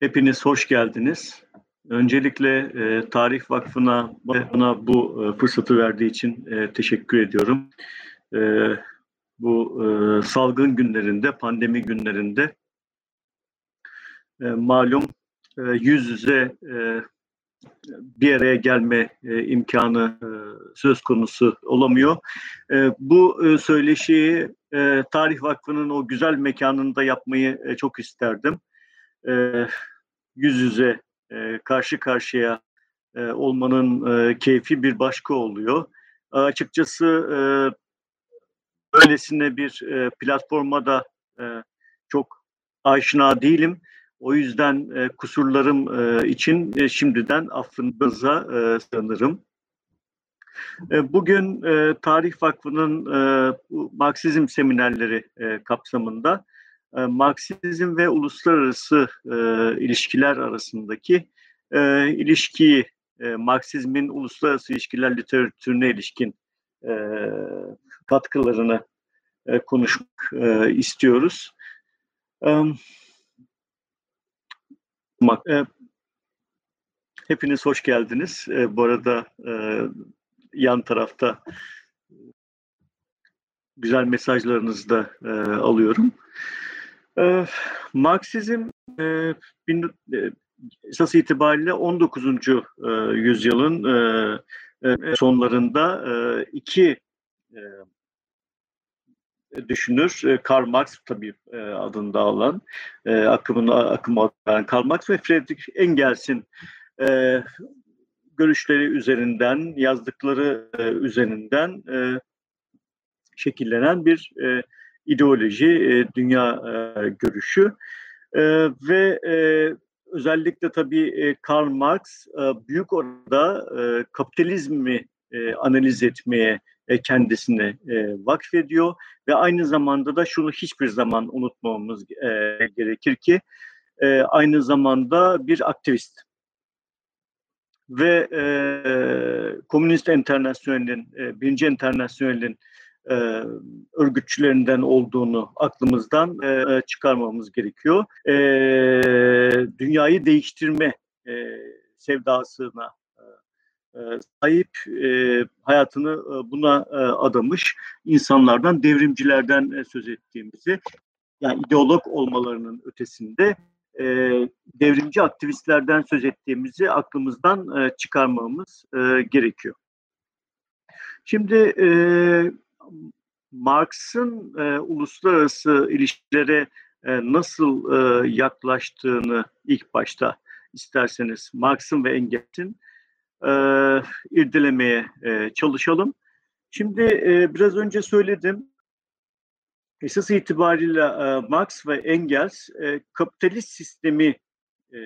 Hepiniz hoş geldiniz. Öncelikle e, Tarih Vakfı'na bana bu e, fırsatı verdiği için e, teşekkür ediyorum. E, bu e, salgın günlerinde, pandemi günlerinde e, malum e, yüz yüze e, bir araya gelme e, imkanı e, söz konusu olamıyor. E, bu e, söyleşiyi e, Tarih Vakfı'nın o güzel mekanında yapmayı e, çok isterdim. E, yüz yüze e, karşı karşıya e, olmanın e, keyfi bir başka oluyor. E, açıkçası e, öylesine bir e, platforma da e, çok aşina değilim. O yüzden e, kusurlarım e, için e, şimdiden affınıza e, sığınırım. E, bugün e, Tarih Vakfı'nın e, Marksizm seminerleri e, kapsamında e, Marksizm ve uluslararası e, ilişkiler arasındaki e, ilişkiyi, e, Marksizmin uluslararası ilişkiler literatürüne ilişkin e, katkılarını e, konuşmak e, istiyoruz. E, e, hepiniz hoş geldiniz. E, bu arada e, yan tarafta güzel mesajlarınızı da e, alıyorum. E, Marksizm e, e, esas itibariyle 19. E, yüzyılın e, sonlarında iki düşünür. Karl Marx tabii adında alan e, akımın akımı alan Karl Marx ve Friedrich Engels'in görüşleri üzerinden, yazdıkları üzerinden şekillenen bir e, ideoloji, e, dünya e, görüşü. E, ve e, özellikle tabii e, Karl Marx e, büyük oranda e, kapitalizmi e, analiz etmeye e, kendisine e, vakfediyor. Ve aynı zamanda da şunu hiçbir zaman unutmamamız e, gerekir ki e, aynı zamanda bir aktivist. Ve e, Komünist Enternasyonel'in, e, Birinci Enternasyonel'in e, örgütçülerinden olduğunu aklımızdan e, çıkarmamız gerekiyor. E, dünyayı değiştirme e, sevdasına e, sahip e, hayatını e, buna e, adamış insanlardan, devrimcilerden e, söz ettiğimizi, yani ideolog olmalarının ötesinde e, devrimci aktivistlerden söz ettiğimizi aklımızdan e, çıkarmamız e, gerekiyor. Şimdi e, Marx'ın e, uluslararası ilişkilere e, nasıl e, yaklaştığını ilk başta isterseniz Marx'ın ve Engels'in e, irdelemeye e, çalışalım. Şimdi e, biraz önce söyledim. Esas itibariyle e, Marx ve Engels e, kapitalist sistemi e,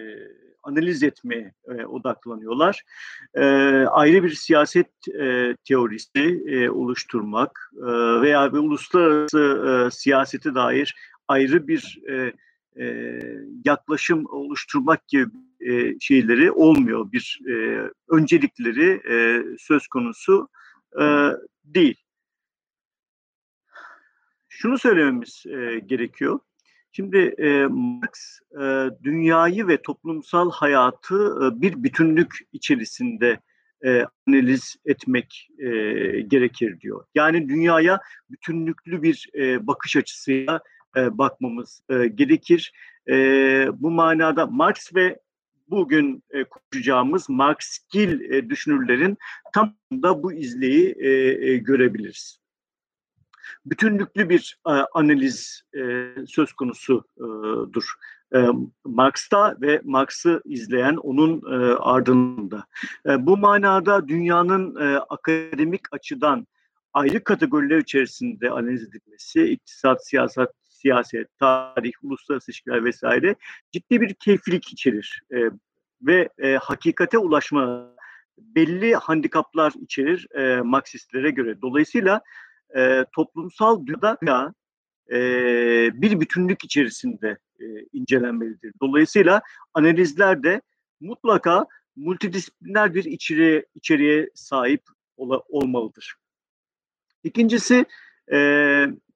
analiz etmeye e, odaklanıyorlar. E, ayrı bir siyaset e, teorisi e, oluşturmak e, veya bir uluslararası e, siyasete dair ayrı bir e, e, yaklaşım oluşturmak gibi e, şeyleri olmuyor. Bir e, öncelikleri e, söz konusu e, değil. Şunu söylememiz e, gerekiyor. Şimdi e, Marx e, dünyayı ve toplumsal hayatı e, bir bütünlük içerisinde e, analiz etmek e, gerekir diyor. Yani dünyaya bütünlüklü bir e, bakış açısıyla e, bakmamız e, gerekir. E, bu manada Marx ve bugün e, konuşacağımız Marxgil e, düşünürlerin tam da bu izleyi e, e, görebiliriz bütünlüklü bir e, analiz e, söz konusudur. E, Marx'ta ve Marx'ı izleyen onun e, ardında. E, bu manada dünyanın e, akademik açıdan ayrı kategoriler içerisinde analiz edilmesi, iktisat, siyaset, siyaset, tarih, uluslararası ilişkiler vesaire ciddi bir keyiflik içerir. E, ve e, hakikate ulaşma belli handikaplar içerir e, Marksistlere göre. Dolayısıyla e, toplumsal dünya e, bir bütünlük içerisinde e, incelenmelidir. Dolayısıyla analizler de mutlaka multidisipliner bir içeriğe, içeriğe sahip ola, olmalıdır. İkincisi, e,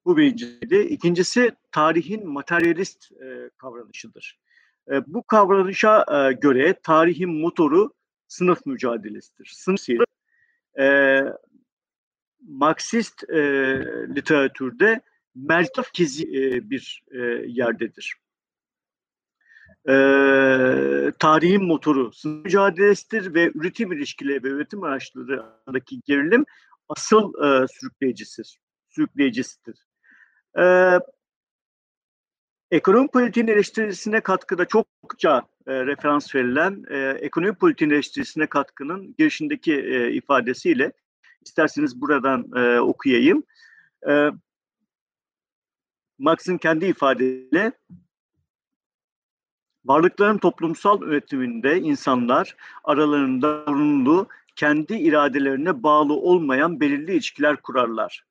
bu birinciydi. İkincisi, tarihin materyalist e, kavranışıdır. E, bu kavranışa e, göre tarihin motoru sınıf mücadelesidir. Sınıf e, Marksist e, literatürde merkezi e, bir e, yerdedir. E, tarihin motoru sınıf mücadelesidir ve üretim ilişkileri ve üretim araçları arasındaki gerilim asıl e, sürükleyicisidir. sürükleyicisidir. E, ekonomi politiğin eleştirisine katkıda çokça e, referans verilen e, ekonomi politiğin eleştirisine katkının girişindeki e, ifadesiyle isterseniz buradan e, okuyayım. E, Marx'ın kendi ifadeyle varlıkların toplumsal üretiminde insanlar aralarında zorunlu, kendi iradelerine bağlı olmayan belirli ilişkiler kurarlar.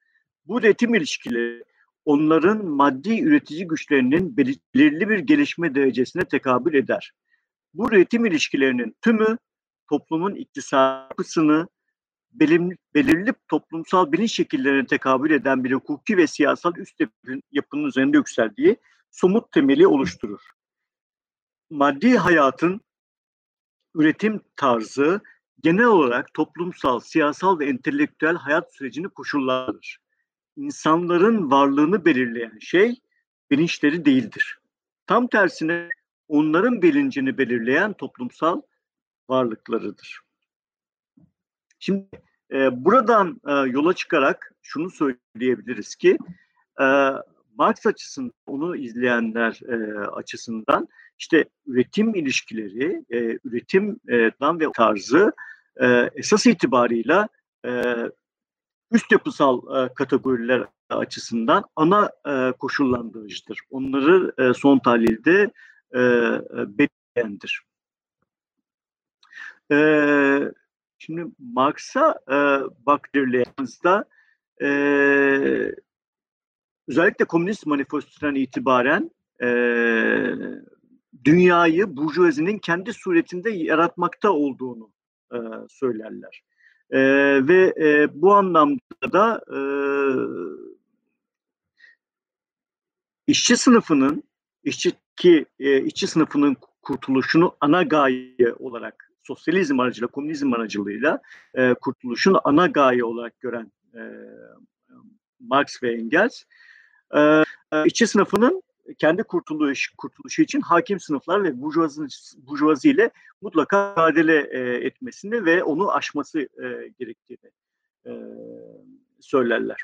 Bu üretim ilişkileri onların maddi üretici güçlerinin belirli bir gelişme derecesine tekabül eder. Bu üretim ilişkilerinin tümü toplumun iktisadi yapısını belirli, toplumsal bilinç şekillerine tekabül eden bir hukuki ve siyasal üst yapının üzerinde yükseldiği somut temeli oluşturur. Maddi hayatın üretim tarzı genel olarak toplumsal, siyasal ve entelektüel hayat sürecini koşullanır. İnsanların varlığını belirleyen şey bilinçleri değildir. Tam tersine onların bilincini belirleyen toplumsal varlıklarıdır. Şimdi buradan yola çıkarak şunu söyleyebiliriz ki e, Marx açısından, onu izleyenler açısından işte üretim ilişkileri, e, üretimden ve tarzı e, esas itibarıyla üst yapısal kategoriler açısından ana koşullandırıcıdır. Onları son tahlilde e, belirleyendir. E, şimdi Marx'a e, baktığımızda e, özellikle Komünist Manifesto'dan itibaren e, dünyayı burjuvazinin kendi suretinde yaratmakta olduğunu e, söylerler. E, ve e, bu anlamda da e, işçi sınıfının işçi ki e, işçi sınıfının kurtuluşunu ana gaye olarak sosyalizm aracılığıyla, komünizm aracılığıyla e, kurtuluşun ana gaye olarak gören e, Marx ve Engels, e, işçi sınıfının kendi kurtuluş, kurtuluşu için hakim sınıflar ve burjuvazi, burjuvazi ile mutlaka mücadele e, etmesini ve onu aşması e, gerektiğini e, söylerler.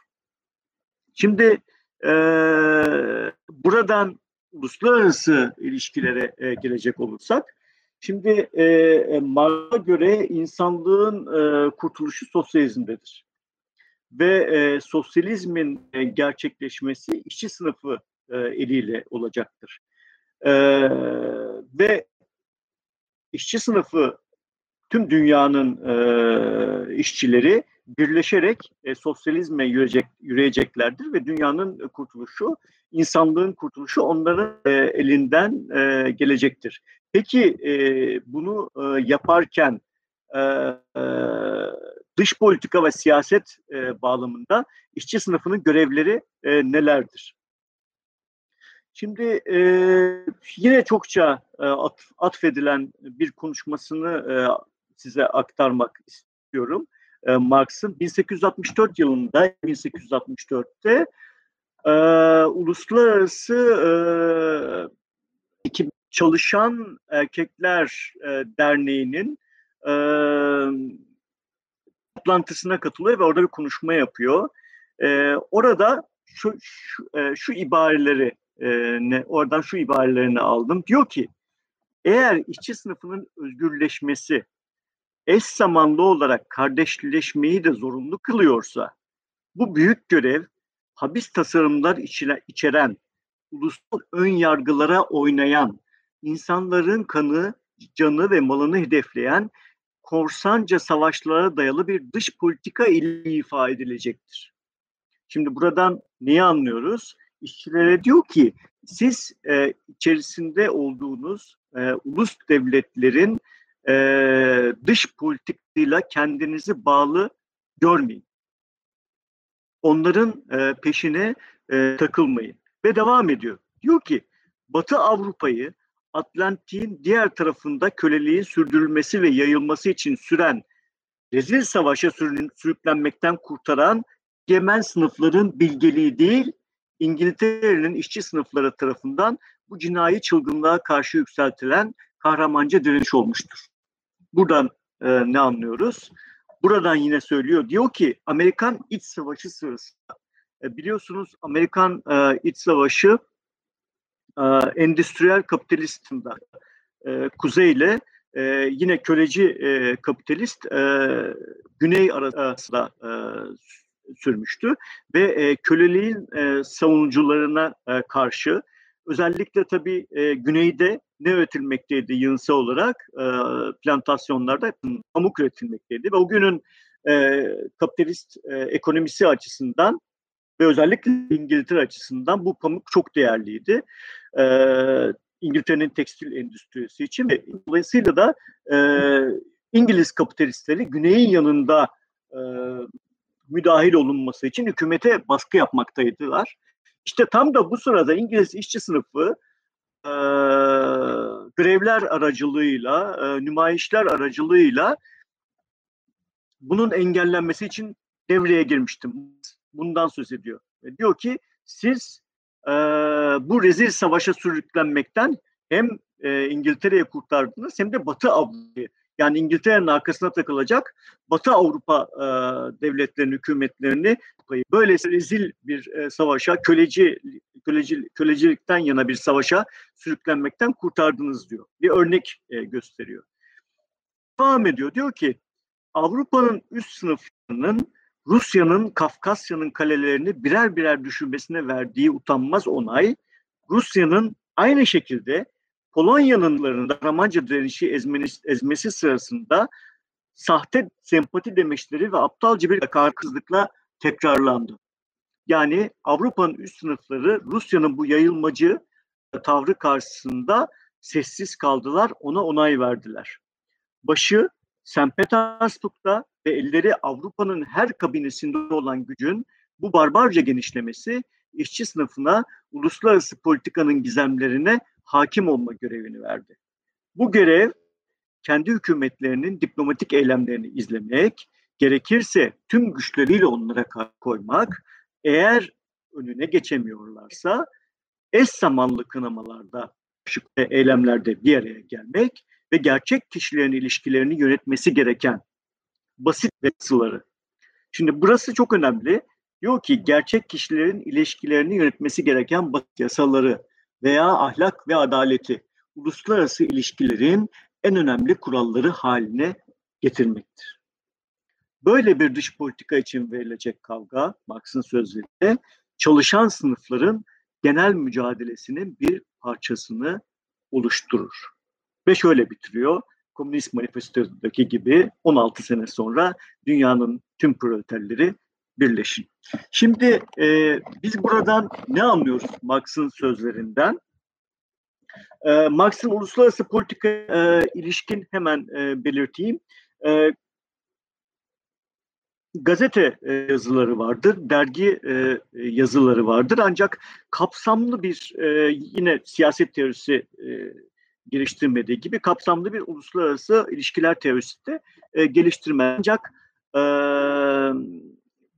Şimdi e, buradan uluslararası ilişkilere e, gelecek olursak, şimdi e, e Marx'a göre insanlığın e, kurtuluşu sosyalizmdedir. Ve e, sosyalizmin e, gerçekleşmesi işçi sınıfı e, eliyle olacaktır. E, ve işçi sınıfı tüm dünyanın e, işçileri birleşerek e, sosyalizme yürüyecek, yürüyeceklerdir ve dünyanın kurtuluşu, insanlığın kurtuluşu onların e, elinden e, gelecektir. Peki e, bunu e, yaparken e, e, dış politika ve siyaset e, bağlamında işçi sınıfının görevleri e, nelerdir? Şimdi e, yine çokça e, at, atfedilen bir konuşmasını e, size aktarmak istiyorum. E, Marx'ın 1864 yılında 1864'te e, Uluslararası e, Çalışan Erkekler e, Derneği'nin e, toplantısına katılıyor ve orada bir konuşma yapıyor. E, orada şu, şu, e, şu ibareleri e, ne, oradan şu ibarelerini aldım. Diyor ki eğer işçi sınıfının özgürleşmesi eş zamanlı olarak kardeşleşmeyi de zorunlu kılıyorsa bu büyük görev habis tasarımlar içeren, ulusal ön yargılara oynayan, insanların kanı, canı ve malını hedefleyen korsanca savaşlara dayalı bir dış politika ile ifade edilecektir. Şimdi buradan neyi anlıyoruz? İşçilere diyor ki siz e, içerisinde olduğunuz e, ulus devletlerin e, dış politikayla kendinizi bağlı görmeyin. Onların e, peşine e, takılmayın. Ve devam ediyor. Diyor ki Batı Avrupa'yı Atlantik'in diğer tarafında köleliğin sürdürülmesi ve yayılması için süren rezil savaşa sürüklenmekten kurtaran Yemen sınıfların bilgeliği değil, İngiltere'nin işçi sınıfları tarafından bu cinayi çılgınlığa karşı yükseltilen kahramanca direniş olmuştur. Buradan e, ne anlıyoruz? Buradan yine söylüyor. Diyor ki Amerikan iç savaşı sırasında e, biliyorsunuz Amerikan e, iç savaşı e, endüstriyel kapitalistimden e, kuzeyle e, yine köleci e, kapitalist e, güney arasında e, sürmüştü ve e, köleliğin e, savunucularına e, karşı özellikle tabii e, güneyde ne üretilmekteydi yığınsal olarak e, plantasyonlarda pamuk üretilmekteydi ve o günün e, kapitalist e, ekonomisi açısından ve özellikle İngiltere açısından bu pamuk çok değerliydi. E, İngiltere'nin tekstil endüstrisi için ve dolayısıyla da e, İngiliz kapitalistleri güneyin yanında e, müdahil olunması için hükümete baskı yapmaktaydılar. İşte tam da bu sırada İngiliz işçi sınıfı e, grevler aracılığıyla, e, nümayişler aracılığıyla bunun engellenmesi için devreye girmiştim. Bundan söz ediyor. E, diyor ki siz e, bu rezil savaşa sürüklenmekten hem e, İngiltere'ye kurtardınız hem de Batı Avrupa'yı yani İngiltere'nin arkasına takılacak Batı Avrupa e, devletlerinin hükümetlerini böyle rezil bir e, savaşa, köleci, köleci, kölecilikten yana bir savaşa sürüklenmekten kurtardınız diyor. Bir örnek e, gösteriyor. Devam ediyor. Diyor ki Avrupa'nın üst sınıflarının Rusya'nın Kafkasya'nın kalelerini birer birer düşürmesine verdiği utanmaz onay, Rusya'nın aynı şekilde Polonya'nın Ramanca direnişi ezmesi, ezmesi sırasında sahte sempati demeçleri ve aptalca bir karkızlıkla tekrarlandı. Yani Avrupa'nın üst sınıfları Rusya'nın bu yayılmacı tavrı karşısında sessiz kaldılar, ona onay verdiler. Başı St. Petersburg'da ve elleri Avrupa'nın her kabinesinde olan gücün bu barbarca genişlemesi işçi sınıfına uluslararası politikanın gizemlerine hakim olma görevini verdi. Bu görev kendi hükümetlerinin diplomatik eylemlerini izlemek, gerekirse tüm güçleriyle onlara koymak, eğer önüne geçemiyorlarsa eş zamanlı kınamalarda, eylemlerde bir araya gelmek ve gerçek kişilerin ilişkilerini yönetmesi gereken basit yasaları. Şimdi burası çok önemli. Diyor ki gerçek kişilerin ilişkilerini yönetmesi gereken basit yasaları veya ahlak ve adaleti uluslararası ilişkilerin en önemli kuralları haline getirmektir. Böyle bir dış politika için verilecek kavga, Marx'ın sözlerinde çalışan sınıfların genel mücadelesinin bir parçasını oluşturur. Ve şöyle bitiriyor. Komünist Manifesto'daki gibi 16 sene sonra dünyanın tüm proleterleri birleşin. Şimdi e, biz buradan ne anlıyoruz Marx'ın sözlerinden? E, Marx'ın uluslararası politika e, ilişkin hemen e, belirteyim. E, gazete e, yazıları vardır, dergi e, yazıları vardır. Ancak kapsamlı bir e, yine siyaset teorisi e, geliştirmediği gibi kapsamlı bir uluslararası ilişkiler teorisi de e, geliştirme. Ancak e,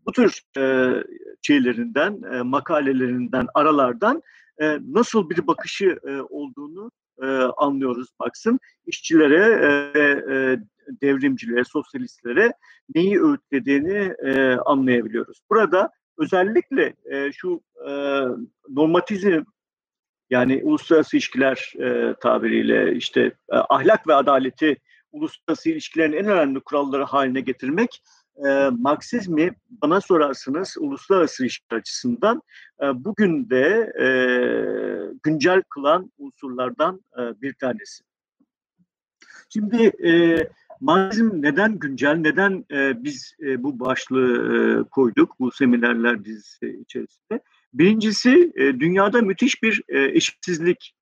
bu tür e, şeylerinden, e, makalelerinden, aralardan e, nasıl bir bakışı e, olduğunu e, anlıyoruz Baksın. İşçilere, e, e, devrimcilere, sosyalistlere neyi öğütlediğini e, anlayabiliyoruz. Burada özellikle e, şu e, normatizm yani uluslararası ilişkiler e, tabiriyle işte e, ahlak ve adaleti uluslararası ilişkilerin en önemli kuralları haline getirmek e, Marksizmi bana sorarsınız uluslararası ilişkiler açısından e, bugün de e, güncel kılan unsurlardan e, bir tanesi. Şimdi e, Marksizm neden güncel, neden e, biz e, bu başlığı e, koyduk bu seminerler dizisi içerisinde? Birincisi e, dünyada müthiş bir e, eşitsizlik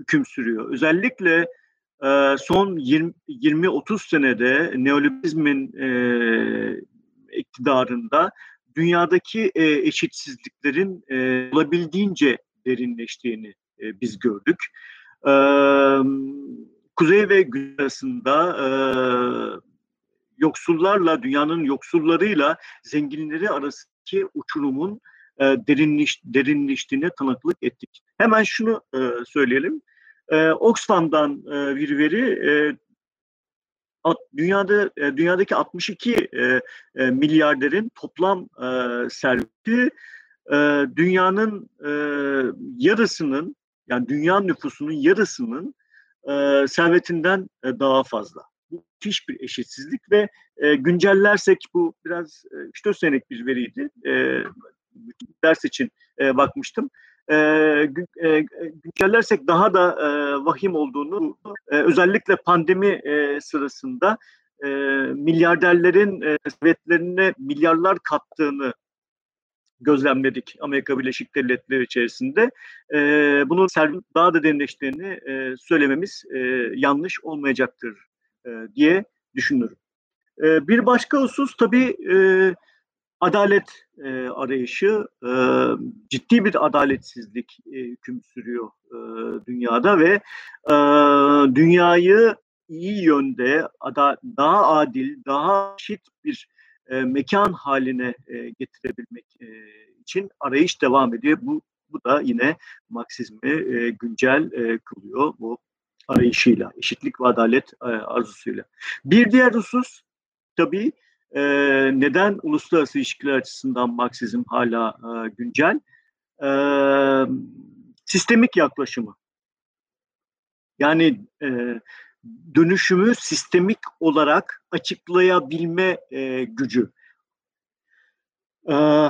hüküm sürüyor. Özellikle son 20-30 senede neoliberalizmin e, iktidarında dünyadaki eşitsizliklerin olabildiğince derinleştiğini biz gördük. kuzey ve güney arasında yoksullarla, dünyanın yoksullarıyla zenginleri arasındaki uçurumun e, derinleş, derinleştiğine tanıklık ettik. Hemen şunu söyleyelim. E, Oxfam'dan bir veri e, dünyada e, dünyadaki 62 e, e, milyarderin toplam serveti dünyanın yarısının yani dünya nüfusunun yarısının servetinden daha fazla. Bu müthiş bir eşitsizlik ve güncellersek bu biraz e, 3-4 senelik bir veriydi. Ders için bakmıştım. E, e, güncellersek daha da e, vahim olduğunu e, özellikle pandemi e, sırasında e, milyarderlerin e, servetlerine milyarlar kattığını gözlemledik Amerika Birleşik Devletleri içerisinde. E, bunun daha da derinleştiğini e, söylememiz e, yanlış olmayacaktır e, diye düşünüyorum. E, bir başka husus tabii e, adalet e, arayışı. E, ciddi bir adaletsizlik e, hüküm sürüyor e, dünyada ve e, dünyayı iyi yönde, ada, daha adil, daha eşit bir e, mekan haline e, getirebilmek e, için arayış devam ediyor. Bu bu da yine Marksizmi e, güncel e, kılıyor bu arayışıyla, eşitlik ve adalet e, arzusuyla. Bir diğer husus tabii e, neden uluslararası ilişkiler açısından Marksizm hala e, güncel? E, sistemik yaklaşımı. Yani e, dönüşümü sistemik olarak açıklayabilme e, gücü. Ee,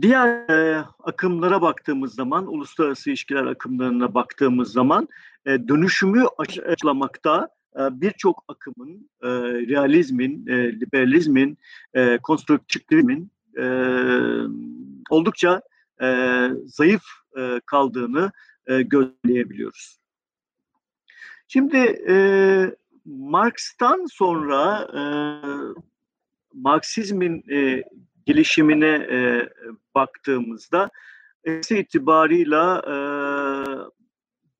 diğer e, akımlara baktığımız zaman, uluslararası ilişkiler akımlarına baktığımız zaman e, dönüşümü açıklamakta birçok akımın, realizmin, liberalizmin, konstruktivizmin oldukça zayıf kaldığını gözleyebiliyoruz. Şimdi Marx'tan sonra Marksizmin gelişimine baktığımızda esi itibarıyla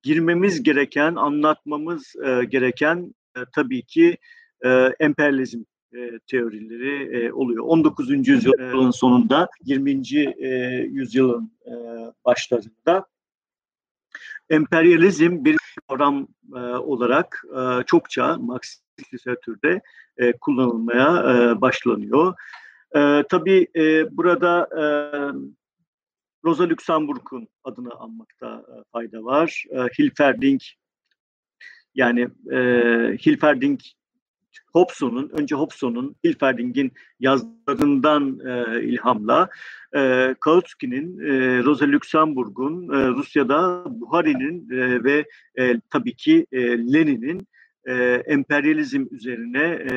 girmemiz gereken, anlatmamız e, gereken e, tabii ki e, emperyalizm e, teorileri e, oluyor. 19. yüzyılın sonunda, 20. E, yüzyılın e, başlarında emperyalizm bir kavram e, olarak e, çokça Marksist literatürde e, kullanılmaya e, başlanıyor. E, tabii e, burada e, Rosa Luxemburg'un adını anmakta e, fayda var. E, Hilferding yani e, Hilferding Hobson'un, önce Hobson'un, Hilferding'in yazılarından e, ilhamla e, Kautsky'nin, e, Rosa Luxemburg'un, e, Rusya'da Buhari'nin e, ve e, tabii ki e, Lenin'in e, emperyalizm üzerine e,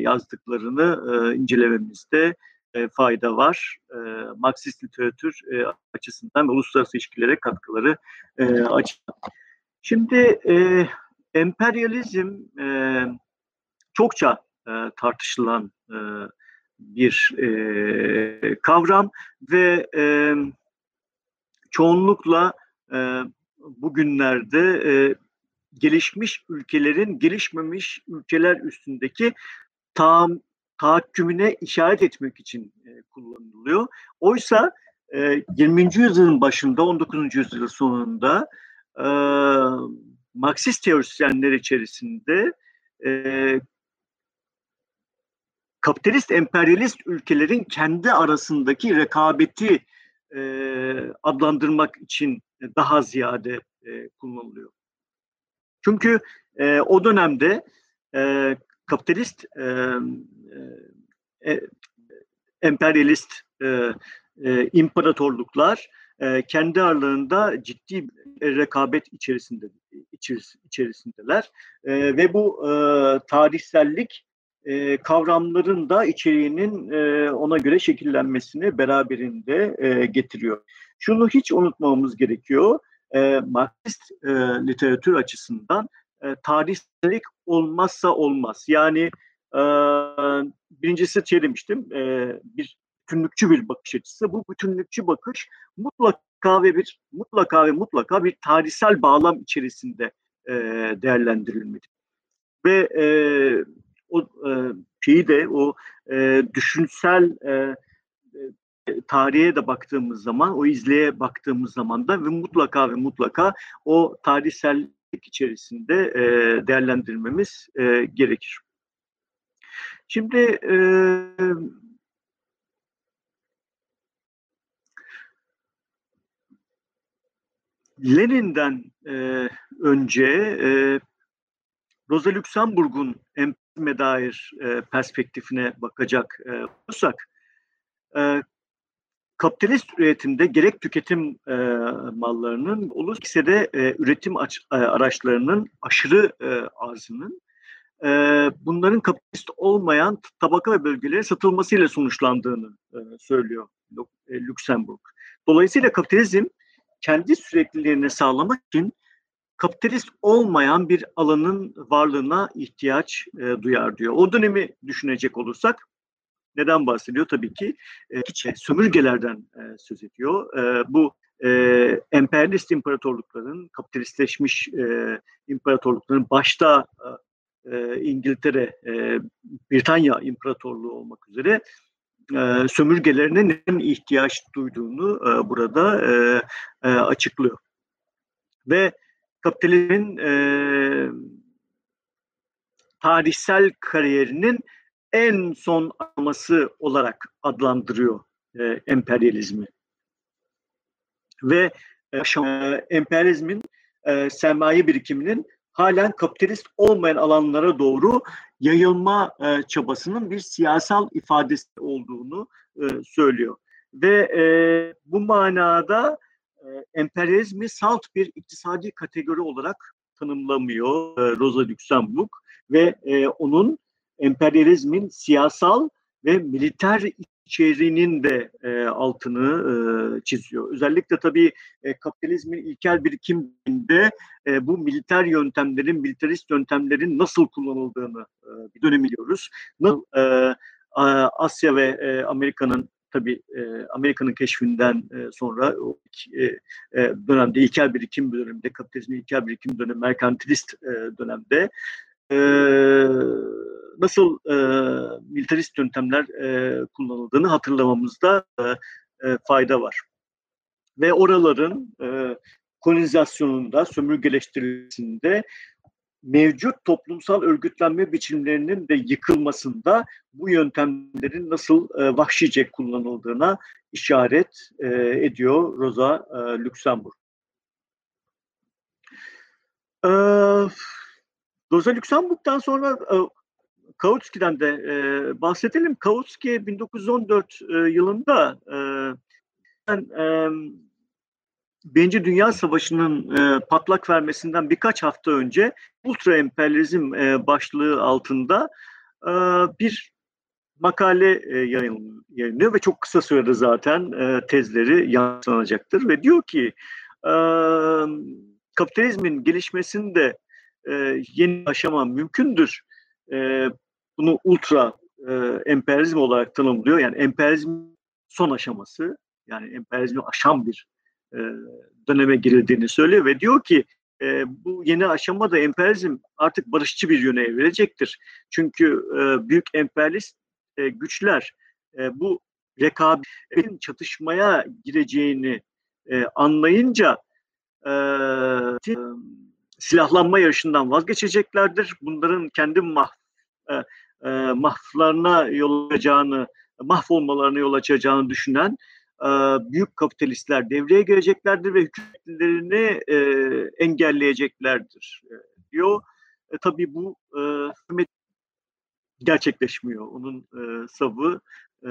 yazdıklarını e, incelememizde e, fayda var. E, Marksist literatür e, açısından ve uluslararası ilişkilere katkıları e, açısından. Şimdi emperyalizm çokça tartışılan bir kavram ve çoğunlukla bugünlerde gelişmiş ülkelerin gelişmemiş ülkeler üstündeki tam tahakkümüne işaret etmek için e, kullanılıyor. Oysa e, 20. yüzyılın başında 19. yüzyılın sonunda e, Marksist teorisyenler içerisinde e, kapitalist emperyalist ülkelerin kendi arasındaki rekabeti e, adlandırmak için daha ziyade e, kullanılıyor. Çünkü e, o dönemde e, kapitalist e, e, emperyalist e, e, imparatorluklar e, kendi aralarında ciddi rekabet içerisinde içerisindeler e, ve bu e, tarihsellik e, kavramların da içeriğinin e, ona göre şekillenmesini beraberinde e, getiriyor. Şunu hiç unutmamamız gerekiyor. E, Marksist e, literatür açısından e, tarihsellik olmazsa olmaz. Yani e, birincisi şey demiştim, e, bir bütünlükçü bir bakış açısı. Bu bütünlükçü bakış mutlaka ve bir mutlaka ve mutlaka bir tarihsel bağlam içerisinde e, değerlendirilmedi. Ve e, o e, şeyi de o e, düşünsel e, tarihe de baktığımız zaman, o izleye baktığımız zaman da ve mutlaka ve mutlaka o tarihsellik içerisinde e, değerlendirmemiz e, gerekir. Şimdi e, Lenin'den e, önce e, Rosa Luxemburg'un empirime dair e, perspektifine bakacak e, olursak, e, kapitalist üretimde gerek tüketim e, mallarının olursa de e, üretim aç, e, araçlarının aşırı e, arzının e, bunların kapitalist olmayan tabaka ve bölgelere satılmasıyla sonuçlandığını e, söylüyor e, Luxemburg. Dolayısıyla kapitalizm kendi sürekliliğini sağlamak için kapitalist olmayan bir alanın varlığına ihtiyaç e, duyar diyor. O dönemi düşünecek olursak neden bahsediyor? Tabii ki e, sömürgelerden e, söz ediyor. E, bu e, emperyalist imparatorlukların, kapitalistleşmiş e, imparatorlukların başta e, İngiltere, e, Britanya İmparatorluğu olmak üzere e, sömürgelerine neden ihtiyaç duyduğunu e, burada e, e, açıklıyor. Ve kapitalizmin e, tarihsel kariyerinin en son aması olarak adlandırıyor e, emperyalizmi. Ve e, emperyalizmin e, sermaye birikiminin halen kapitalist olmayan alanlara doğru yayılma e, çabasının bir siyasal ifadesi olduğunu e, söylüyor. Ve e, bu manada e, emperyalizmi salt bir iktisadi kategori olarak tanımlamıyor e, Rosa Luxemburg ve e, onun emperyalizmin siyasal ve militer içeriğinin de e, altını e, çiziyor. Özellikle tabii e, kapitalizmin ilkel birikiminde e, bu militer yöntemlerin, militarist yöntemlerin nasıl kullanıldığını e, bir dönem biliyoruz. Nasıl e, Asya ve e, Amerika'nın tabii e, Amerika'nın keşfinden e, sonra o e, e, dönemde ilkel birikim döneminde, kapitalizmin ilkel birikim dönemi, merkantilist e, dönemde e, nasıl e, militarist yöntemler e, kullanıldığını hatırlamamızda e, e, fayda var. Ve oraların e, kolonizasyonunda, sömürgeleştirilmesinde mevcut toplumsal örgütlenme biçimlerinin de yıkılmasında bu yöntemlerin nasıl e, vahşice kullanıldığına işaret e, ediyor Rosa e, Luxemburg. E, Rosa Luxemburg'dan sonra e, Kautsky'den de e, bahsedelim. Kautsky 1914 e, yılında e, e, Birinci Dünya Savaşı'nın e, patlak vermesinden birkaç hafta önce ultra emperyalizm e, başlığı altında e, bir makale e, yayın, yayınlıyor ve çok kısa sürede zaten e, tezleri yansınacaktır ve diyor ki e, kapitalizmin gelişmesinde e, yeni aşama mümkündür. E, bunu ultra e, emperyalizm olarak tanımlıyor. Yani emperyalizm son aşaması, yani emperyalizmi aşan bir e, döneme girildiğini söylüyor ve diyor ki e, bu yeni aşamada emperyalizm artık barışçı bir yöne evrilecektir. Çünkü e, büyük emperyalist e, güçler e, bu rekabetin çatışmaya gireceğini e, anlayınca e, silahlanma yarışından vazgeçeceklerdir. Bunların kendi mah, e, e, mahflarına yol açacağını, mahvolmalarına yol açacağını düşünen e, büyük kapitalistler devreye gireceklerdir ve hükümetlerini e, engelleyeceklerdir e, diyor. E, tabii bu e, gerçekleşmiyor. Onun e, savı e,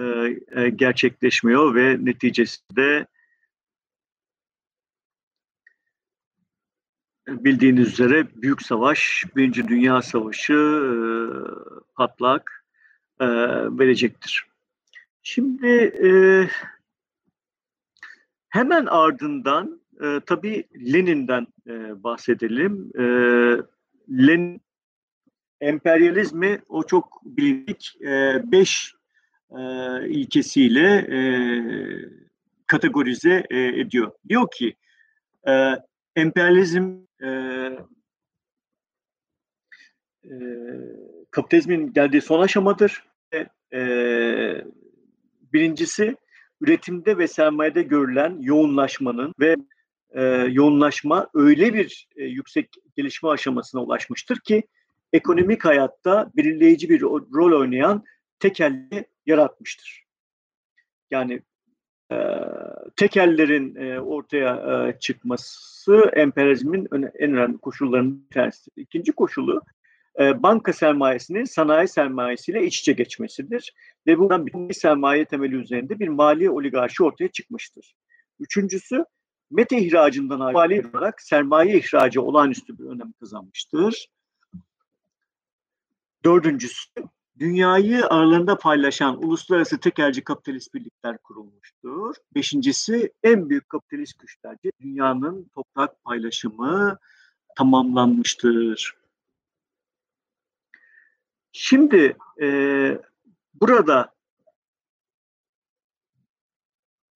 e, gerçekleşmiyor ve neticesinde bildiğiniz üzere büyük savaş, Birinci Dünya Savaşı e, patlak e, verecektir. Şimdi e, hemen ardından e, tabii Lenin'den e, bahsedelim. E, Lenin emperyalizmi o çok bilindik e, beş e, ilkesiyle e, kategorize e, ediyor. Diyor ki e, emperyalizm kapitalizmin geldiği son aşamadır. E, e, birincisi üretimde ve sermayede görülen yoğunlaşmanın ve e, yoğunlaşma öyle bir e, yüksek gelişme aşamasına ulaşmıştır ki ekonomik hayatta belirleyici bir rol oynayan tekelli yaratmıştır. Yani e, tekellerin e, ortaya e, çıkması emperyalizmin en önemli koşullarının bir tanesidir. İkinci koşulu e, banka sermayesinin sanayi sermayesiyle iç içe geçmesidir. Ve buradan bir sermaye temeli üzerinde bir mali oligarşi ortaya çıkmıştır. Üçüncüsü meta ihracından mali olarak sermaye ihracı olağanüstü bir önem kazanmıştır. Dördüncüsü dünyayı aralarında paylaşan uluslararası tekelci kapitalist birlikler kurulmuştur. Beşincisi en büyük kapitalist güçlerce dünyanın toprak paylaşımı tamamlanmıştır. Şimdi e, burada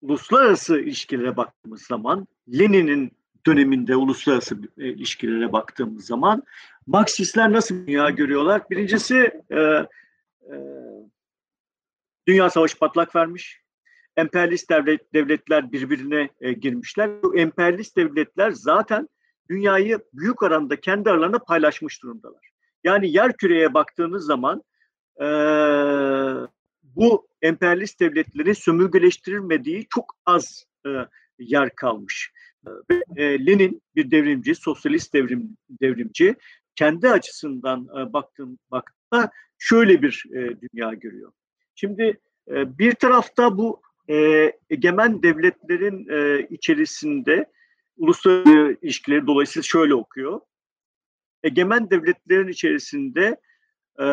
uluslararası ilişkilere baktığımız zaman Lenin'in döneminde uluslararası e, ilişkilere baktığımız zaman Marksistler nasıl dünya görüyorlar? Birincisi e, e, Dünya Savaşı patlak vermiş. Emperyalist devlet, devletler birbirine e, girmişler. Bu emperyalist devletler zaten dünyayı büyük oranda kendi aralarında paylaşmış durumdalar. Yani yer küreye baktığınız zaman e, bu emperyalist devletlerin sömürgeleştirilmediği çok az e, yer kalmış. E, Lenin bir devrimci, sosyalist devrim devrimci. Kendi açısından e, baktığım bakta şöyle bir e, dünya görüyor. Şimdi e, bir tarafta bu e, egemen devletlerin e, içerisinde uluslararası ilişkileri dolayısıyla şöyle okuyor egemen devletlerin içerisinde e,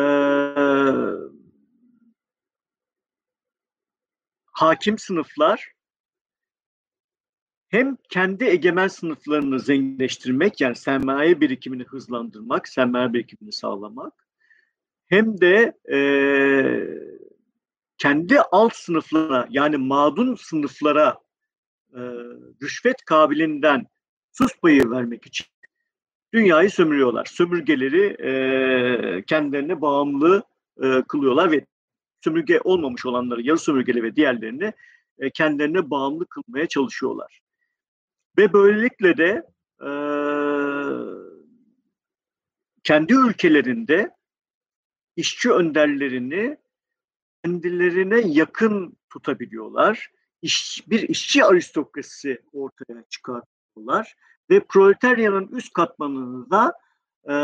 hakim sınıflar hem kendi egemen sınıflarını zenginleştirmek yani sermaye birikimini hızlandırmak, sermaye birikimini sağlamak hem de e, kendi alt sınıflara yani mağdun sınıflara e, rüşvet kabilinden sus payı vermek için dünyayı sömürüyorlar. Sömürgeleri e, kendilerine bağımlı e, kılıyorlar ve sömürge olmamış olanları, yarı sömürgeli ve diğerlerini e, kendilerine bağımlı kılmaya çalışıyorlar. Ve böylelikle de e, kendi ülkelerinde işçi önderlerini kendilerine yakın tutabiliyorlar. İş, bir işçi aristokrasisi ortaya çıkartıyorlar ve proletaryanın üst katmanını da e,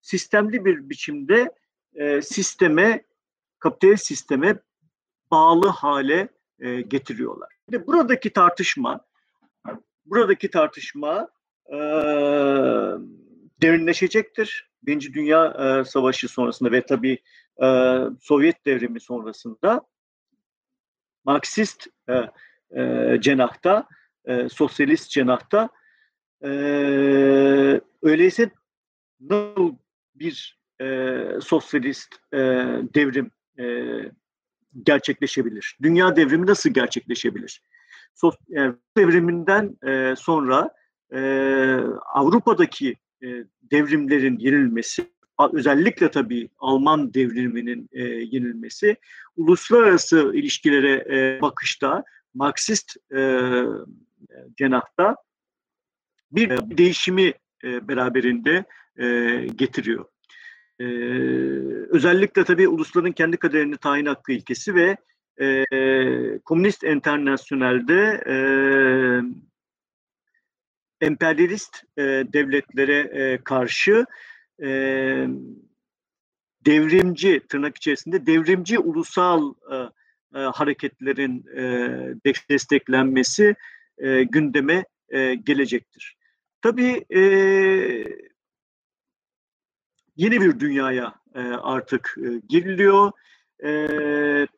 sistemli bir biçimde e, sisteme, kapitalist sisteme bağlı hale e, getiriyorlar. Şimdi buradaki tartışma, buradaki tartışma e, derinleşecektir. Birinci Dünya e, Savaşı sonrasında ve tabii e, Sovyet devrimi sonrasında Marksist e, e, cenahta, e, sosyalist cenahta ee, öyleyse nasıl bir e, sosyalist e, devrim e, gerçekleşebilir? Dünya devrimi nasıl gerçekleşebilir? Sos, yani devriminden e, sonra e, Avrupa'daki e, devrimlerin yenilmesi, özellikle tabii Alman devriminin e, yenilmesi, uluslararası ilişkilere e, bakışta, Marksist e, cenahta bir e, değişimi e, beraberinde e, getiriyor. Özellikle tabii ulusların kendi kaderini tayin hakkı ilkesi ve Komünist Enternasyonel'de emperyalist devletlere karşı devrimci tırnak içerisinde devrimci ulusal hareketlerin desteklenmesi gündeme gelecektir. Tabii e, yeni bir dünyaya e, artık e, giriliyor. E,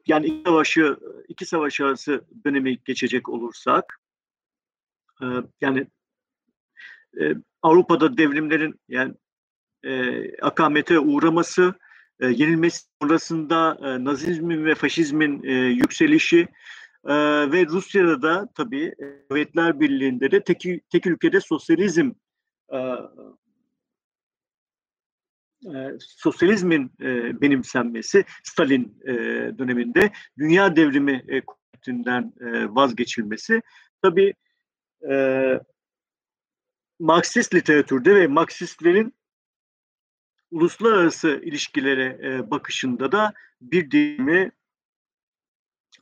yani iki savaşı, iki savaş arası dönemi geçecek olursak, e, yani e, Avrupa'da devrimlerin yani e, akamete uğraması, e, yenilmesi sonrasında e, Nazizmin ve faşizmin e, yükselişi, ee, ve Rusya'da da tabii Sovyetler Birliği'nde de tek, tek ülkede sosyalizm e, e, sosyalizmin e, benimsenmesi Stalin e, döneminde dünya devrimi e, kuvvetinden e, vazgeçilmesi. Tabi e, Marksist literatürde ve Marksistlerin uluslararası ilişkilere e, bakışında da bir deyimi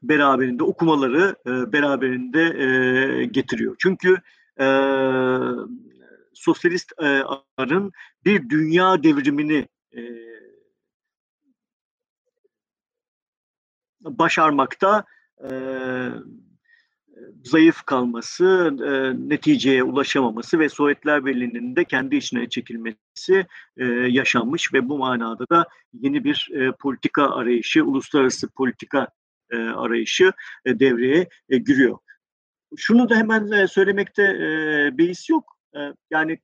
beraberinde okumaları e, beraberinde e, getiriyor. Çünkü e, sosyalistlerin bir dünya devrimini e, başarmakta e, zayıf kalması, e, neticeye ulaşamaması ve Sovyetler Birliği'nin de kendi içine çekilmesi e, yaşanmış ve bu manada da yeni bir e, politika arayışı, uluslararası politika e, arayışı e, devreye e, giriyor. Şunu da hemen e, söylemekte e, beis yok. E, yani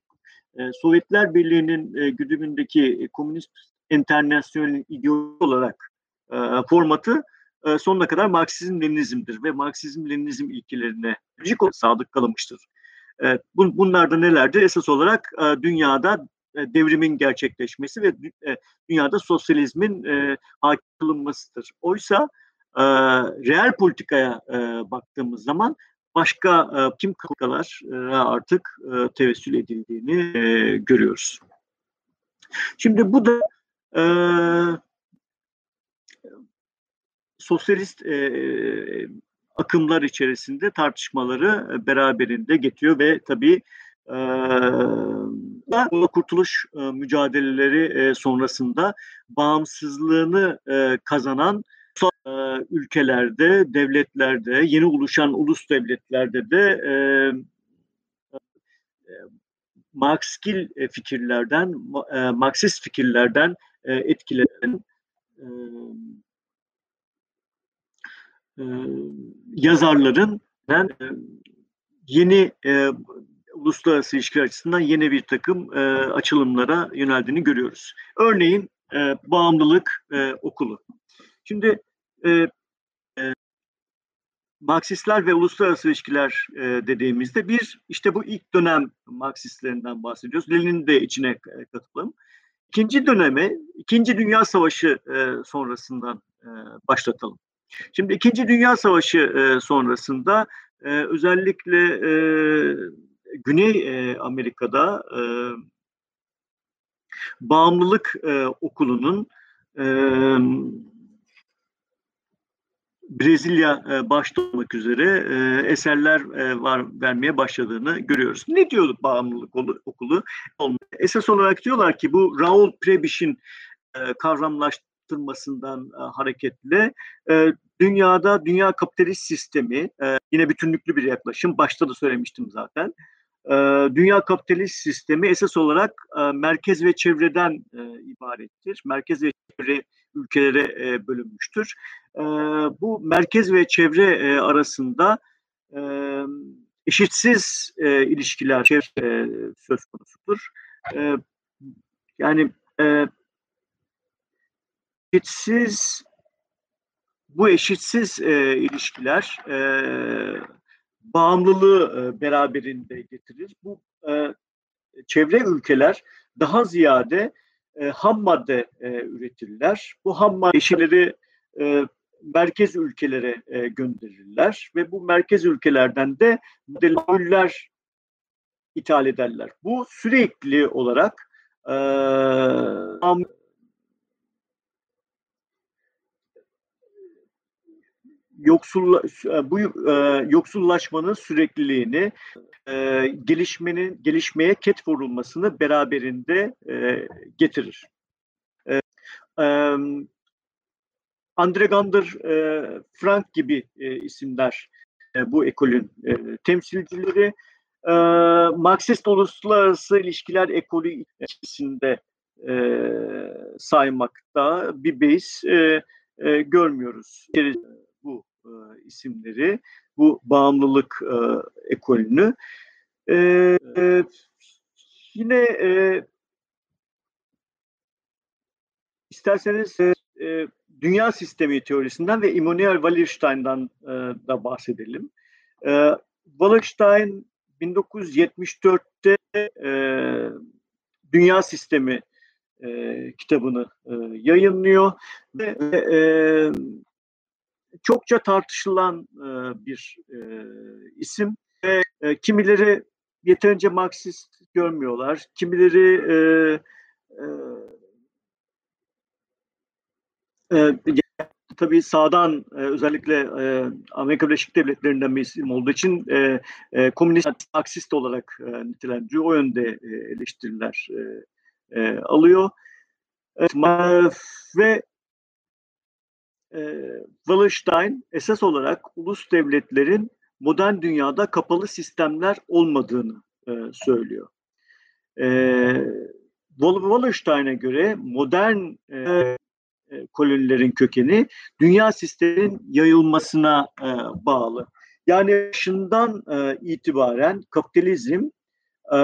e, Sovyetler Birliği'nin e, güdümündeki komünist internasyonel ideoloji olarak e, formatı e, sonuna kadar Marksizm-Leninizmdir ve Marksizm-Leninizm ilkelerine sadık kalınmıştır. E, bun, bunlar da nelerdir? Esas olarak e, dünyada e, devrimin gerçekleşmesi ve dünyada sosyalizmin hakim kılınmasıdır. Oysa e, reel politikaya baktığımız zaman başka kim e, artık tevessül edildiğini görüyoruz. Şimdi bu da sosyalist e, akımlar içerisinde tartışmaları beraberinde getiriyor ve tabii e, kurtuluş e, mücadeleleri e, sonrasında bağımsızlığını e, kazanan e, ülkelerde, devletlerde, yeni oluşan ulus devletlerde de e, e, fikirlerden, e, Marksist fikirlerden e, etkilenen e, e, yazarların yani, e, yeni e, uluslararası ilişkiler açısından yeni bir takım e, açılımlara yöneldiğini görüyoruz. Örneğin e, bağımlılık e, okulu. Şimdi e, e, Marksistler ve uluslararası ilişkiler e, dediğimizde bir işte bu ilk dönem Marksistlerinden bahsediyoruz. Lenin'i de içine katalım. İkinci dönemi, İkinci Dünya Savaşı e, sonrasından e, başlatalım. Şimdi İkinci Dünya Savaşı e, sonrasında e, özellikle e, Güney e, Amerika'da e, bağımlılık e, okulunun e, Brezilya e, başta olmak üzere e, eserler e, var vermeye başladığını görüyoruz. Ne diyor bağımlılık okulu? Esas olarak diyorlar ki bu Raul Prebisch'in e, kavramlaştırmasından e, hareketle e, dünyada dünya kapitalist sistemi e, yine bütünlüklü bir yaklaşım. Başta da söylemiştim zaten. E, dünya kapitalist sistemi esas olarak e, merkez ve çevreden e, ibarettir. Merkez ve çevre ülkelere e, bölünmüştür. E, bu merkez ve çevre e, arasında e, eşitsiz e, ilişkiler e, söz konusudur. E, yani e, eşitsiz bu eşitsiz e, ilişkiler e, bağımlılığı e, beraberinde getirir. Bu e, çevre ülkeler daha ziyade e, ham madde e, üretirler. Bu ham maddeleri e, merkez ülkelere e, gönderirler ve bu merkez ülkelerden de modeller ithal ederler. Bu sürekli olarak e, yoksulla, bu e, yoksullaşmanın sürekliliğini, e, gelişmenin gelişmeye ket vurulmasını beraberinde e, getirir. E, e, Andre Gander, e, Frank gibi e, isimler e, bu ekolün e, temsilcileri. E, Marksist uluslararası ilişkiler ekolü içerisinde e, saymakta bir beis e, e, görmüyoruz e, isimleri, bu bağımlılık e, ekolünü. E, e, yine e, isterseniz e, e, dünya sistemi teorisinden ve Immanuel Wallerstein'dan e, da bahsedelim. E, Wallerstein 1974'te e, dünya sistemi e, kitabını e, yayınlıyor ve e, çokça tartışılan e, bir e, isim ve e, kimileri yeterince Marksist görmüyorlar, kimileri e, e, e, tabii sağdan e, özellikle e, Amerika Birleşik Devletleri'nden bir isim olduğu için e, e, komünist aksist olarak e, nitelendiriyor. O yönde e, eleştiriler e, e, alıyor. Evet, ve e, Wallerstein esas olarak ulus devletlerin modern dünyada kapalı sistemler olmadığını e, söylüyor. E, Wallerstein'e göre modern e, e, kolonilerin kökeni dünya sistemin yayılmasına e, bağlı. Yani başından e, itibaren kapitalizm e,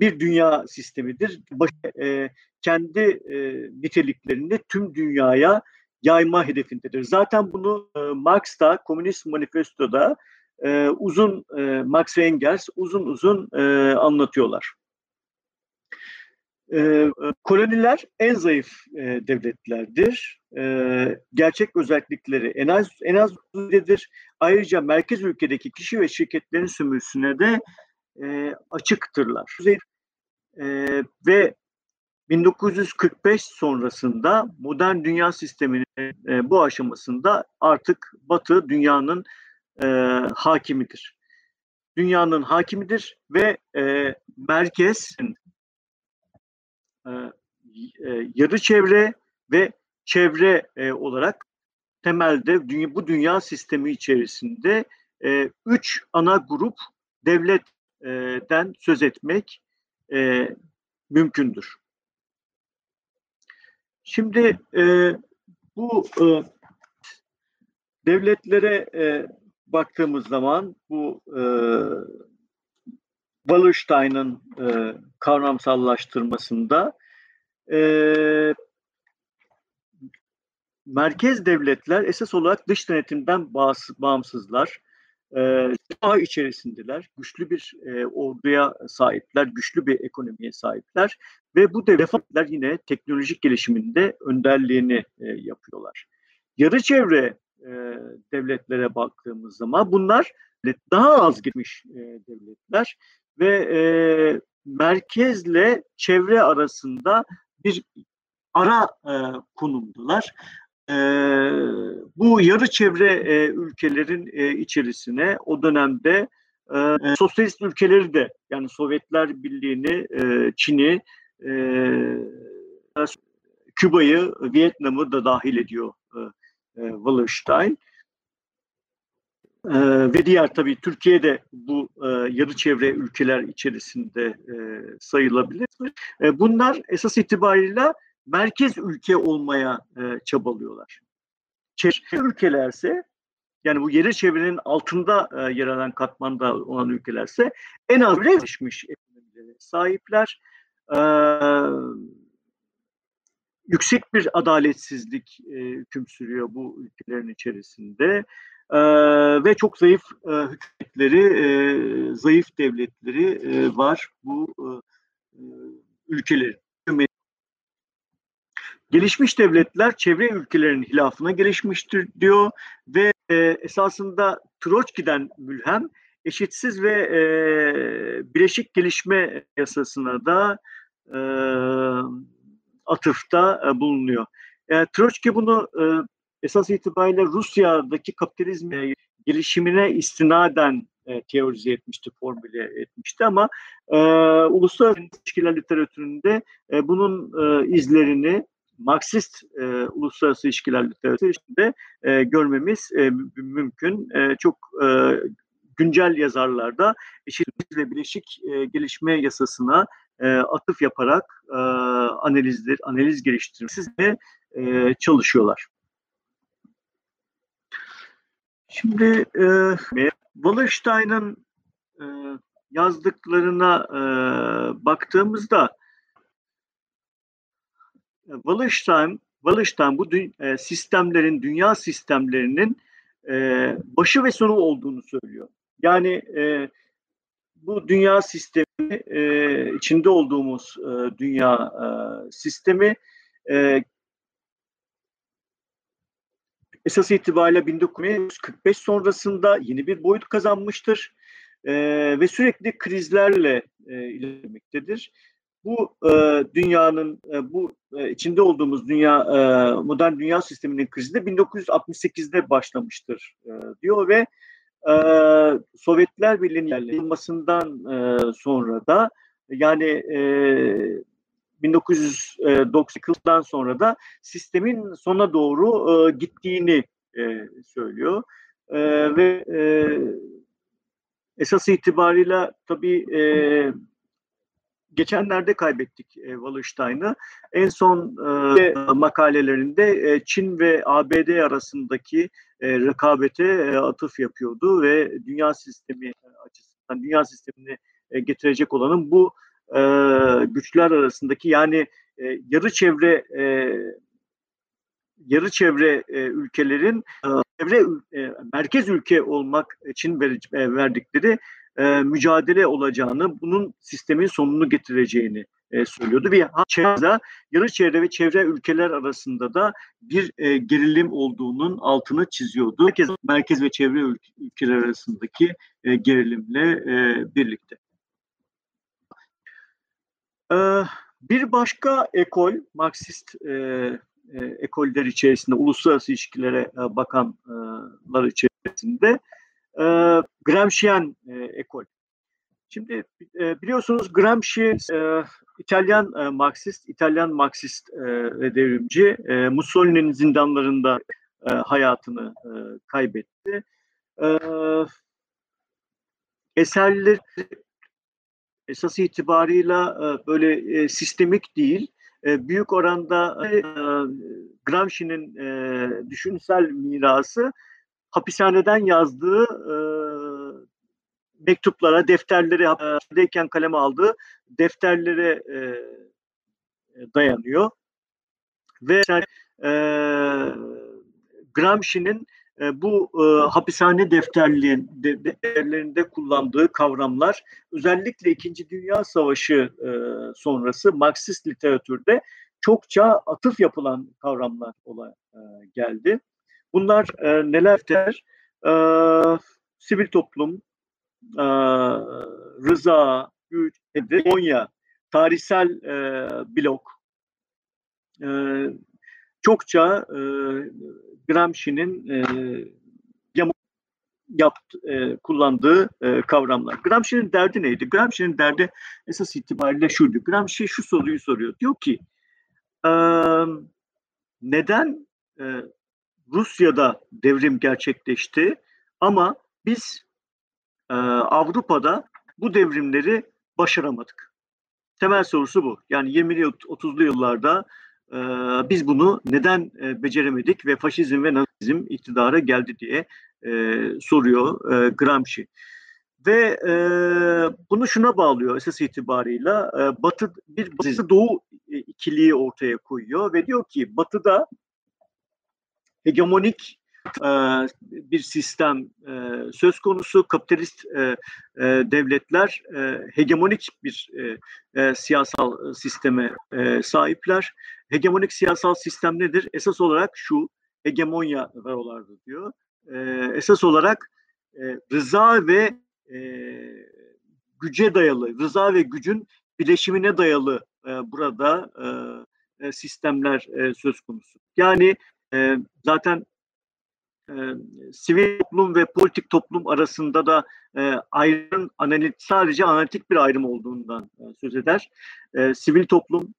bir dünya sistemidir. Baş, e, kendi e, niteliklerini tüm dünyaya yayma hedefindedir. Zaten bunu e, Marx da Komünist Manifesto'da e, uzun e, Marx ve Engels uzun uzun e, anlatıyorlar. E, koloniler en zayıf e, devletlerdir. E, gerçek özellikleri en az en az düzeydedir. Ayrıca merkez ülkedeki kişi ve şirketlerin sömürüsüne de e, açıktırlar. E, ve 1945 sonrasında modern dünya sisteminin e, bu aşamasında artık Batı dünyanın e, hakimidir. Dünyanın hakimidir ve e, merkez e, e, yarı çevre ve çevre e, olarak temelde dünya, bu dünya sistemi içerisinde e, üç ana grup devletten söz etmek e, mümkündür. Şimdi e, bu e, devletlere e, baktığımız zaman bu e, Wallerstein'ın e, kavramsallaştırmasında e, merkez devletler esas olarak dış denetimden bağımsızlar. E, içerisindeler, güçlü bir e, orduya sahipler, güçlü bir ekonomiye sahipler ve bu devletler yine teknolojik gelişiminde önderliğini e, yapıyorlar. Yarı çevre e, devletlere baktığımız zaman bunlar daha az gitmiş e, devletler ve e, merkezle çevre arasında bir ara e, konumdular. E, bu yarı çevre e, ülkelerin e, içerisine o dönemde e, sosyalist ülkeleri de yani Sovyetler Birliği'ni, e, Çin'i, e, Küba'yı, Vietnam'ı da dahil ediyor e, e, Wallerstein. Ee, ve diğer tabii Türkiye'de bu e, yarı çevre ülkeler içerisinde e, sayılabilir. E, bunlar esas itibariyle merkez ülke olmaya e, çabalıyorlar. Çevre ülkelerse yani bu yarı çevrenin altında e, yer alan katmanda olan ülkelerse en az gelişmiş ekonomilere sahipler. E, yüksek bir adaletsizlik e, hüküm sürüyor bu ülkelerin içerisinde e, ve çok zayıf e, hükümetleri, e, zayıf devletleri e, var bu e, ülkelerin. Gelişmiş devletler çevre ülkelerin hilafına gelişmiştir diyor ve e, esasında Troçki'den mülhem eşitsiz ve e, bileşik gelişme yasasına da e, atıfta e, bulunuyor. E, Troçki bunu e, esas itibariyle Rusya'daki kapitalizm gelişimine istinaden e, teorize etmişti, formüle etmişti ama e, uluslararası ilişkiler literatüründe e, bunun e, izlerini Marksist e, uluslararası ilişkiler literatüründe e, görmemiz e, mümkün. E, çok e, güncel yazarlarda eşitlik ve bileşik e, gelişme yasasına e, atıf yaparak e, analizler, analiz geliştirmesi e, çalışıyorlar. Şimdi e, Wallerstein'ın e, yazdıklarına e, baktığımızda Wallerstein, Wallerstein bu dü, e, sistemlerin, dünya sistemlerinin e, başı ve sonu olduğunu söylüyor. Yani e, bu dünya sistemi e, içinde olduğumuz e, dünya e, sistemi e, esas itibariyle 1945 sonrasında yeni bir boyut kazanmıştır e, ve sürekli krizlerle e, ilerlemektedir. Bu e, dünyanın, e, bu e, içinde olduğumuz dünya, e, modern dünya sisteminin krizi de 1968'de başlamıştır e, diyor ve e, Sovyetler Birliği'nin yayılmasından e, sonra da yani e, 1990'dan sonra da sistemin sona doğru e, gittiğini e, söylüyor. E, ve e, esas itibarıyla tabii e, geçenlerde kaybettik e, Wallerstein'ı. En son e, makalelerinde e, Çin ve ABD arasındaki e, rekabete e, atıf yapıyordu ve dünya sistemi açısından dünya sistemini e, getirecek olanın bu e, güçler arasındaki yani e, yarı çevre e, yarı çevre e, ülkelerin e, çevre e, merkez ülke olmak için ver, e, verdikleri e, mücadele olacağını, bunun sistemin sonunu getireceğini e, söylüyordu. Bir çevre, yarı çevre ve çevre ülkeler arasında da bir e, gerilim olduğunun altını çiziyordu. Merkez, merkez ve çevre ülkeler arasındaki e, gerilimle e, birlikte. E, bir başka ekol, Marksist e, e, ekoller içerisinde, uluslararası ilişkilere e, bakanlar içerisinde e, Gramscian e, ekol. Şimdi e, biliyorsunuz Gramsci e, İtalyan e, Marksist, İtalyan Marksist e, devrimci e, Mussolini'nin zindanlarında e, hayatını e, kaybetti. E, eserleri esas itibarıyla e, böyle e, sistemik değil, e, büyük oranda e, Gramsci'nin e, düşünsel mirası hapishaneden yazdığı e, mektuplara, defterlere, hapishanedeyken kaleme aldığı defterlere e, dayanıyor. Ve e, Gramsci'nin e, bu e, hapishane defterlerinde kullandığı kavramlar özellikle İkinci Dünya Savaşı e, sonrası Marksist literatürde çokça atıf yapılan kavramlar ola e, geldi. Bunlar e, nelerdir? E, sivil toplum, e, rıza, güç, hegemonya, tarihsel e, blok, e, çokça e, Gramsci'nin e, yaptı, e, kullandığı e, kavramlar. Gramsci'nin derdi neydi? Gramsci'nin derdi esas itibariyle şuydu. Gramsci şu soruyu soruyor. Diyor ki e, neden e, Rusya'da devrim gerçekleşti ama biz e, Avrupa'da bu devrimleri başaramadık. Temel sorusu bu. Yani 20'li 30'lu yıllarda e, biz bunu neden e, beceremedik ve faşizm ve nazizm iktidara geldi diye e, soruyor e, Gramsci. Ve e, bunu şuna bağlıyor esas itibarıyla e, Batı bir Batı Doğu ikiliği ortaya koyuyor ve diyor ki Batı'da hegemonik e, bir sistem e, söz konusu. Kapitalist e, devletler hegemonik bir siyasal sisteme sahipler. Hegemonik siyasal sistem nedir? Esas olarak şu, hegemonya varolardı diyor. Esas olarak e, rıza ve güce dayalı, rıza ve gücün bileşimine dayalı burada sistemler söz konusu. Yani e, zaten e, sivil toplum ve politik toplum arasında da e, ayrım analiz, sadece analitik bir ayrım olduğundan e, söz eder. E, sivil toplum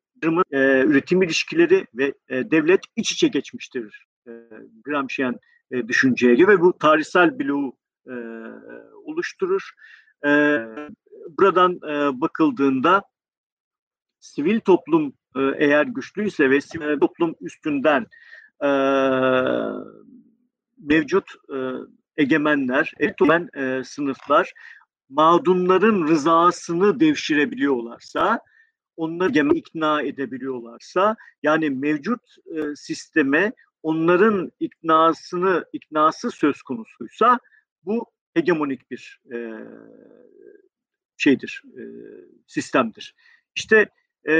e, üretim ilişkileri ve e, devlet iç içe geçmiştir e, Gramsci'yen e, düşünceye göre ve bu tarihsel bloğu e, oluşturur. E, buradan e, bakıldığında sivil toplum e, eğer güçlüyse ve sivil toplum üstünden e, mevcut e, egemenler, egemen e, sınıflar mağdunların rızasını devşirebiliyorlarsa, onları ikna edebiliyorlarsa, yani mevcut e, sisteme onların iknasını iknası söz konusuysa bu hegemonik bir e, şeydir, e, sistemdir. İşte e,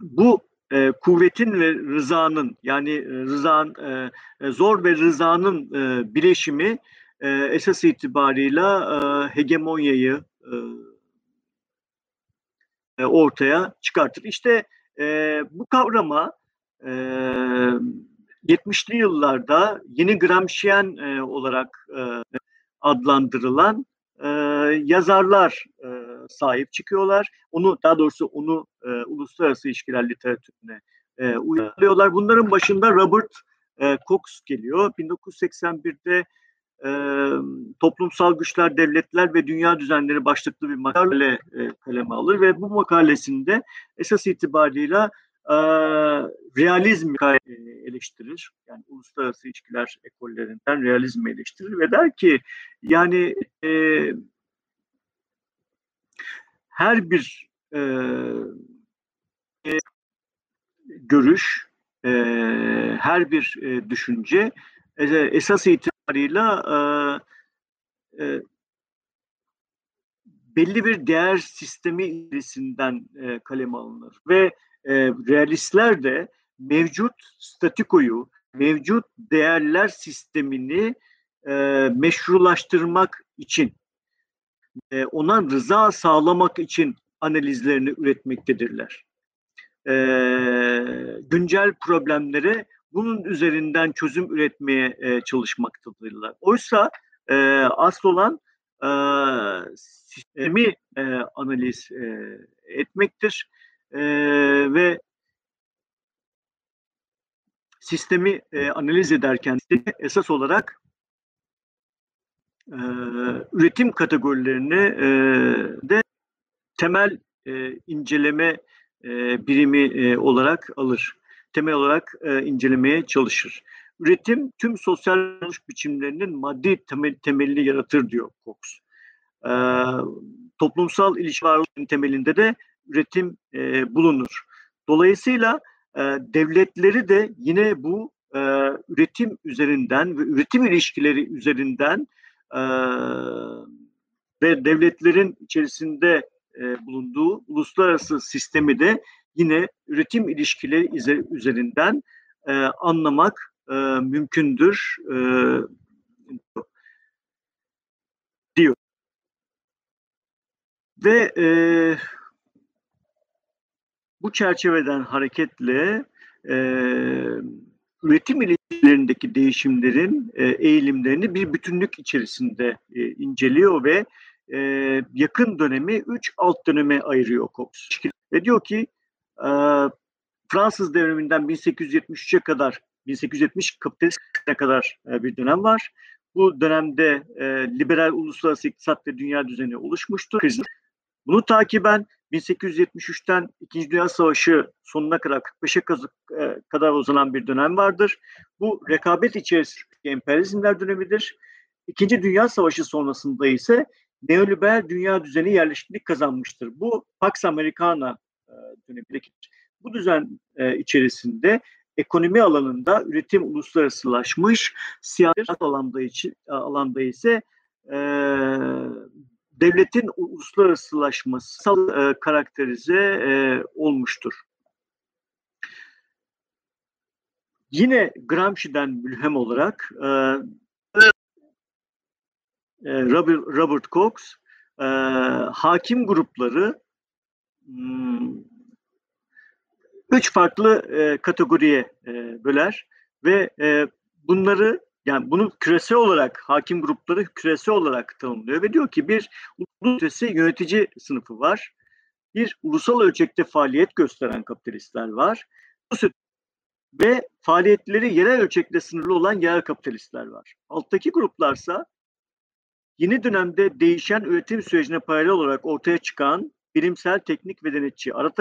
bu e, kuvvetin ve rızanın yani e, rızan e, e, zor ve rızanın e, bileşimi e, esas itibarıyla e, hegemonyayı e, e ortaya çıkartır. İşte e, bu kavrama e, 70'li yıllarda yeni Gramsciyen e, olarak e, adlandırılan e, yazarlar e, sahip çıkıyorlar. Onu daha doğrusu onu e, uluslararası ilişkiler literatürüne e, uyarlıyorlar. Bunların başında Robert e, Cox geliyor. 1981'de e, Toplumsal Güçler, Devletler ve Dünya Düzenleri başlıklı bir makale e, kaleme alır ve bu makalesinde esas itibarıyla e, realizmi eleştirir. Yani uluslararası ilişkiler ekollerinden realizmi eleştirir ve der ki yani e, her bir e, görüş, e, her bir e, düşünce e, esas itibarıyla e, e, belli bir değer sistemi içerisinden e, kaleme alınır. Ve e, realistler de mevcut statikoyu, mevcut değerler sistemini e, meşrulaştırmak için, e, ona rıza sağlamak için analizlerini üretmektedirler. E, güncel problemlere bunun üzerinden çözüm üretmeye e, çalışmaktadırlar. Oysa e, asıl olan e, sistemi e, analiz e, etmektir e, ve sistemi e, analiz ederken esas olarak e, üretim kategorilerini e, de temel e, inceleme e, birimi e, olarak alır. Temel olarak e, incelemeye çalışır. Üretim tüm sosyal varoluş biçimlerinin maddi temel, temelini yaratır diyor Cox. E, toplumsal ilişki varoluşun temelinde de üretim e, bulunur. Dolayısıyla e, devletleri de yine bu e, üretim üzerinden ve üretim ilişkileri üzerinden e, ve devletlerin içerisinde e, bulunduğu uluslararası sistemi de yine üretim ilişkileri üzerinden e, anlamak e, mümkündür e, diyor. Ve e, bu çerçeveden hareketle e, üretim ilişkilerindeki değişimlerin e, eğilimlerini bir bütünlük içerisinde e, inceliyor ve e, yakın dönemi üç alt döneme ayırıyor Cox. Ve diyor ki Fransız devriminden 1873'e kadar 1870 kapitalizme kadar bir dönem var. Bu dönemde liberal uluslararası iktisat ve dünya düzeni oluşmuştur. Bunu takiben 1873'ten İkinci Dünya Savaşı sonuna kadar 45'e e, kadar uzanan bir dönem vardır. Bu rekabet içerisindeki emperyalizmler dönemidir. İkinci Dünya Savaşı sonrasında ise neoliberal dünya düzeni yerleşiklik kazanmıştır. Bu Pax Americana e, dönemindeki bu düzen e, içerisinde ekonomi alanında üretim uluslararasılaşmış, siyaset alanda, için, alanda ise devletin uluslararasılaşması e, karakterize e, olmuştur. Yine Gramsci'den mülhem olarak e, e Robert, Robert Cox e, hakim grupları hmm, üç farklı e, kategoriye e, böler ve e, bunları yani bunu küresel olarak hakim grupları küresel olarak tanımlıyor ve diyor ki bir uluslararası yönetici sınıfı var. Bir ulusal ölçekte faaliyet gösteren kapitalistler var. Ve faaliyetleri yerel ölçekte sınırlı olan yerel kapitalistler var. Alttaki gruplarsa yeni dönemde değişen üretim sürecine paralel olarak ortaya çıkan bilimsel, teknik ve denetçi ara,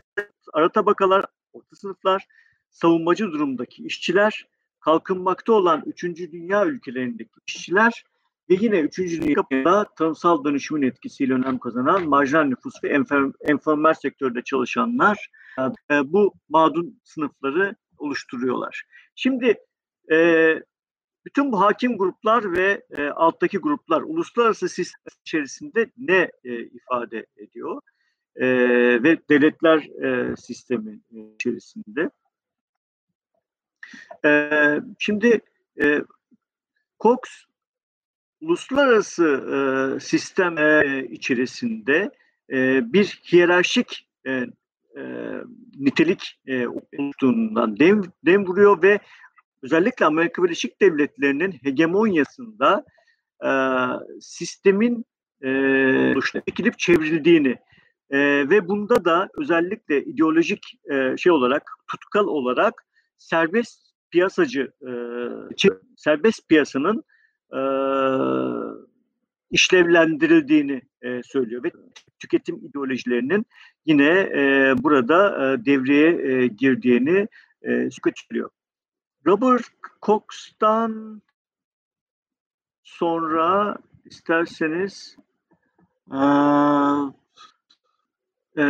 ara tabakalar, orta sınıflar, savunmacı durumdaki işçiler, kalkınmakta olan 3. dünya ülkelerindeki işçiler ve yine 3. dünyada tanımsal dönüşümün etkisiyle önem kazanan marjinal nüfus ve enformal sektörde çalışanlar e, bu mağdun sınıfları oluşturuyorlar. Şimdi e, bütün bu hakim gruplar ve e, alttaki gruplar uluslararası sistem içerisinde ne e, ifade ediyor? E, ve devletler e, sistemi içerisinde. E, şimdi e, Cox uluslararası e, sistem e, içerisinde e, bir hiyerarşik e, e, nitelik e, oluştuğundan dem, dem vuruyor ve özellikle Amerika Birleşik Devletleri'nin hegemonyasında e, sistemin e, ekilip çevrildiğini e, ve bunda da özellikle ideolojik e, şey olarak tutkal olarak serbest piyasacı e, serbest piyasanın e, işlevlendirildiğini e, söylüyor ve tüketim ideolojilerinin yine e, burada e, devreye e, girdiğini e, söylüyor. Robert Cox'tan sonra isterseniz e, e,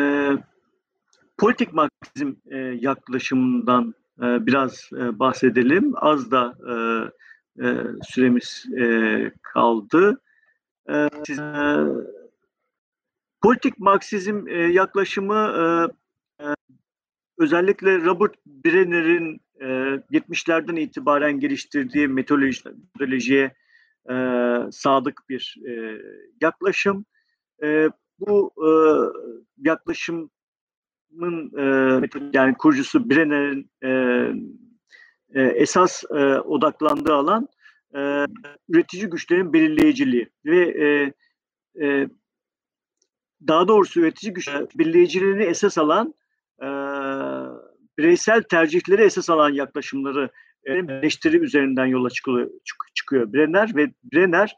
politik Marksizm e, yaklaşımından e, biraz e, bahsedelim. Az da e, e, süremiz kaldı. E, siz, e, politik Marksizm yaklaşımı özellikle Robert Brenner'in e, 70'lerden itibaren geliştirdiği metodoloji, metodolojiye sadık bir yaklaşım. Bu yaklaşımın e, yani kurucusu Brenner'in e, e, esas e, odaklandığı alan e, üretici güçlerin belirleyiciliği ve e, e, daha doğrusu üretici güç belirleyiciliğini esas alan e, bireysel tercihleri esas alan yaklaşımları e, eleştiri üzerinden yola çıkıyor Brenner ve Brenner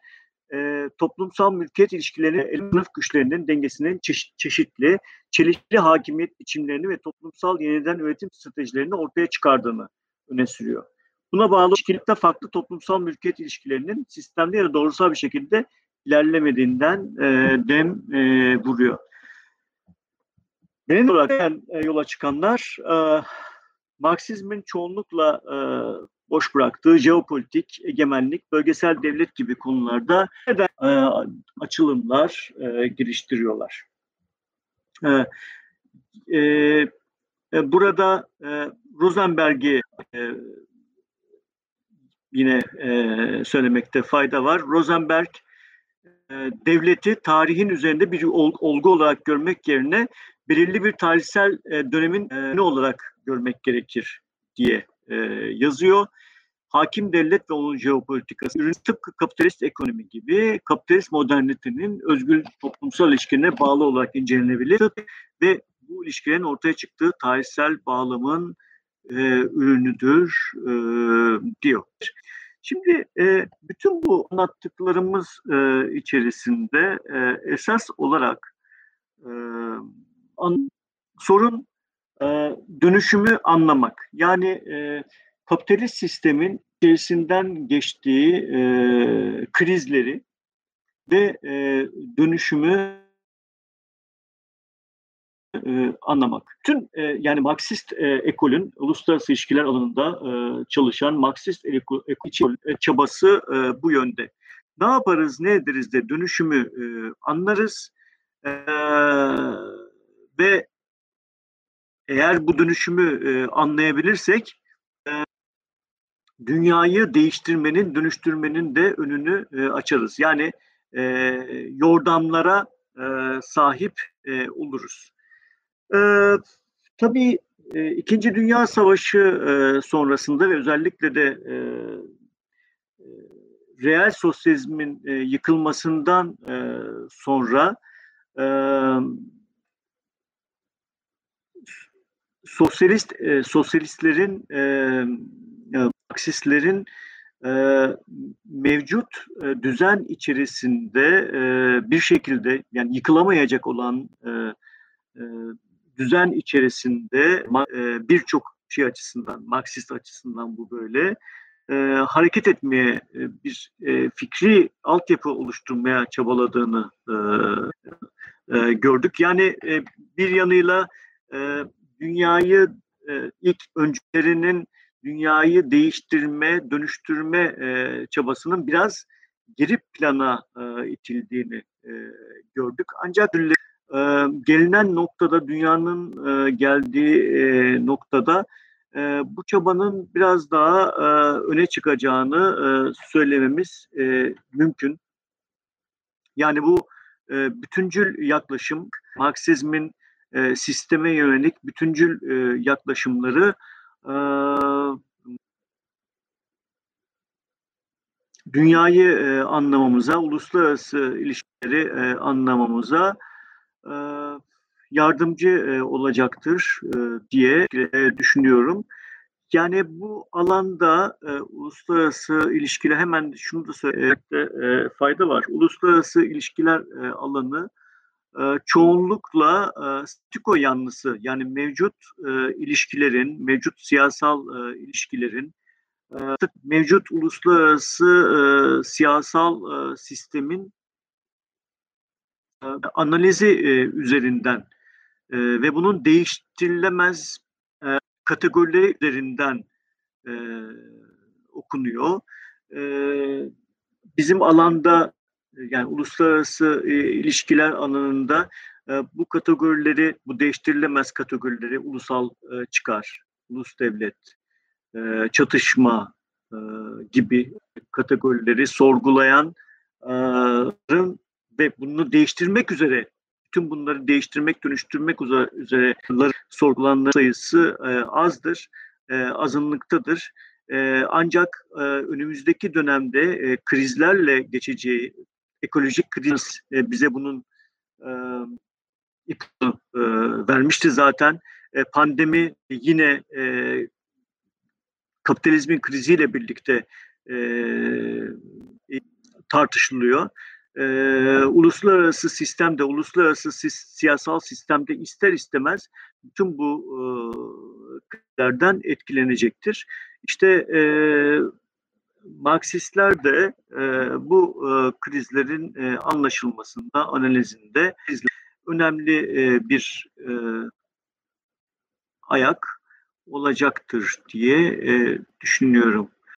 e, toplumsal mülkiyet ilişkilerini, sınıf güçlerinin dengesinin çeşit, çeşitli, çelişkili hakimiyet biçimlerini ve toplumsal yeniden üretim stratejilerini ortaya çıkardığını öne sürüyor. Buna bağlı ilişkilikte farklı toplumsal mülkiyet ilişkilerinin sistemli ya da doğrusal bir şekilde ilerlemediğinden e, dem e, vuruyor. Benim olarak e, yola çıkanlar e, Marksizmin çoğunlukla e, boş bıraktığı jeopolitik, egemenlik, bölgesel devlet gibi konularda neden e, açılımlar e, geliştiriyorlar. E, e, e burada e, Rosenberg'i e, yine e, söylemekte fayda var. Rosenberg e, devleti tarihin üzerinde bir olgu olarak görmek yerine belirli bir tarihsel e, dönemin ne olarak görmek gerekir diye e, yazıyor. Hakim devlet ve onun jeopolitikası ürün tıpkı kapitalist ekonomi gibi kapitalist modernitenin özgür toplumsal ilişkilerine bağlı olarak incelenebilir ve bu ilişkilerin ortaya çıktığı tarihsel bağlamın e, ürünüdür e, diyor. Şimdi e, bütün bu anlattıklarımız e, içerisinde e, esas olarak e, an, sorun e, dönüşümü anlamak. Yani e, kapitalist sistemin içerisinden geçtiği e, krizleri ve e, dönüşümü e, anlamak. Tüm e, yani Marksist e, ekolün uluslararası ilişkiler alanında e, çalışan Marksist ekol, ekol e, çabası e, bu yönde. Ne yaparız, ne ederiz de dönüşümü e, anlarız e, ve eğer bu dönüşümü e, anlayabilirsek e, dünyayı değiştirmenin, dönüştürmenin de önünü e, açarız. Yani e, yordamlara e, sahip e, oluruz. E, tabii e, İkinci Dünya Savaşı e, sonrasında ve özellikle de e, e reel sosyalizmin e, yıkılmasından e, sonra e, sosyalist e, sosyalistlerin e, Marksistlerin e, mevcut e, düzen içerisinde e, bir şekilde yani yıkılamayacak olan e, e, düzen içerisinde e, birçok şey açısından, Marksist açısından bu böyle e, hareket etmeye, e, bir e, fikri altyapı oluşturmaya çabaladığını e, e, gördük. Yani e, bir yanıyla e, dünyayı e, ilk öncülerinin dünyayı değiştirme, dönüştürme e, çabasının biraz geri plana e, itildiğini e, gördük. Ancak e, gelinen noktada, dünyanın e, geldiği e, noktada e, bu çabanın biraz daha e, öne çıkacağını e, söylememiz e, mümkün. Yani bu e, bütüncül yaklaşım, Marksizmin e, sisteme yönelik bütüncül e, yaklaşımları e, dünyayı e, anlamamıza, uluslararası ilişkileri e, anlamamıza e, yardımcı e, olacaktır e, diye e, düşünüyorum. Yani bu alanda e, uluslararası ilişkiler hemen şunu da söylemekte e, fayda var. Uluslararası ilişkiler e, alanı çoğunlukla e, statiko yanlısı yani mevcut ilişkilerin, mevcut siyasal ilişkilerin, mevcut uluslararası siyasal sistemin analizi üzerinden ve bunun değiştirilemez e, kategorileri üzerinden okunuyor. Bizim alanda yani uluslararası e, ilişkiler alanında e, bu kategorileri, bu değiştirilemez kategorileri ulusal e, çıkar, ulus devlet, e, çatışma e, gibi kategorileri sorgulayan e, ve bunu değiştirmek üzere bütün bunları değiştirmek, dönüştürmek üzere sorgulananların sayısı e, azdır, e, azınlıktadır. E, ancak e, önümüzdeki dönemde krizlerle geçeceği ekolojik kriz e, bize bunun e, ipucu e, vermişti zaten. E, pandemi yine e, kapitalizmin kriziyle birlikte e, tartışılıyor e, uluslararası sistemde, uluslararası si siyasal sistemde ister istemez bütün bu krizlerden e, etkilenecektir. İşte e, Marksistler de e, bu e, krizlerin e, anlaşılmasında, analizinde önemli e, bir e, ayak olacaktır diye e, düşünüyorum.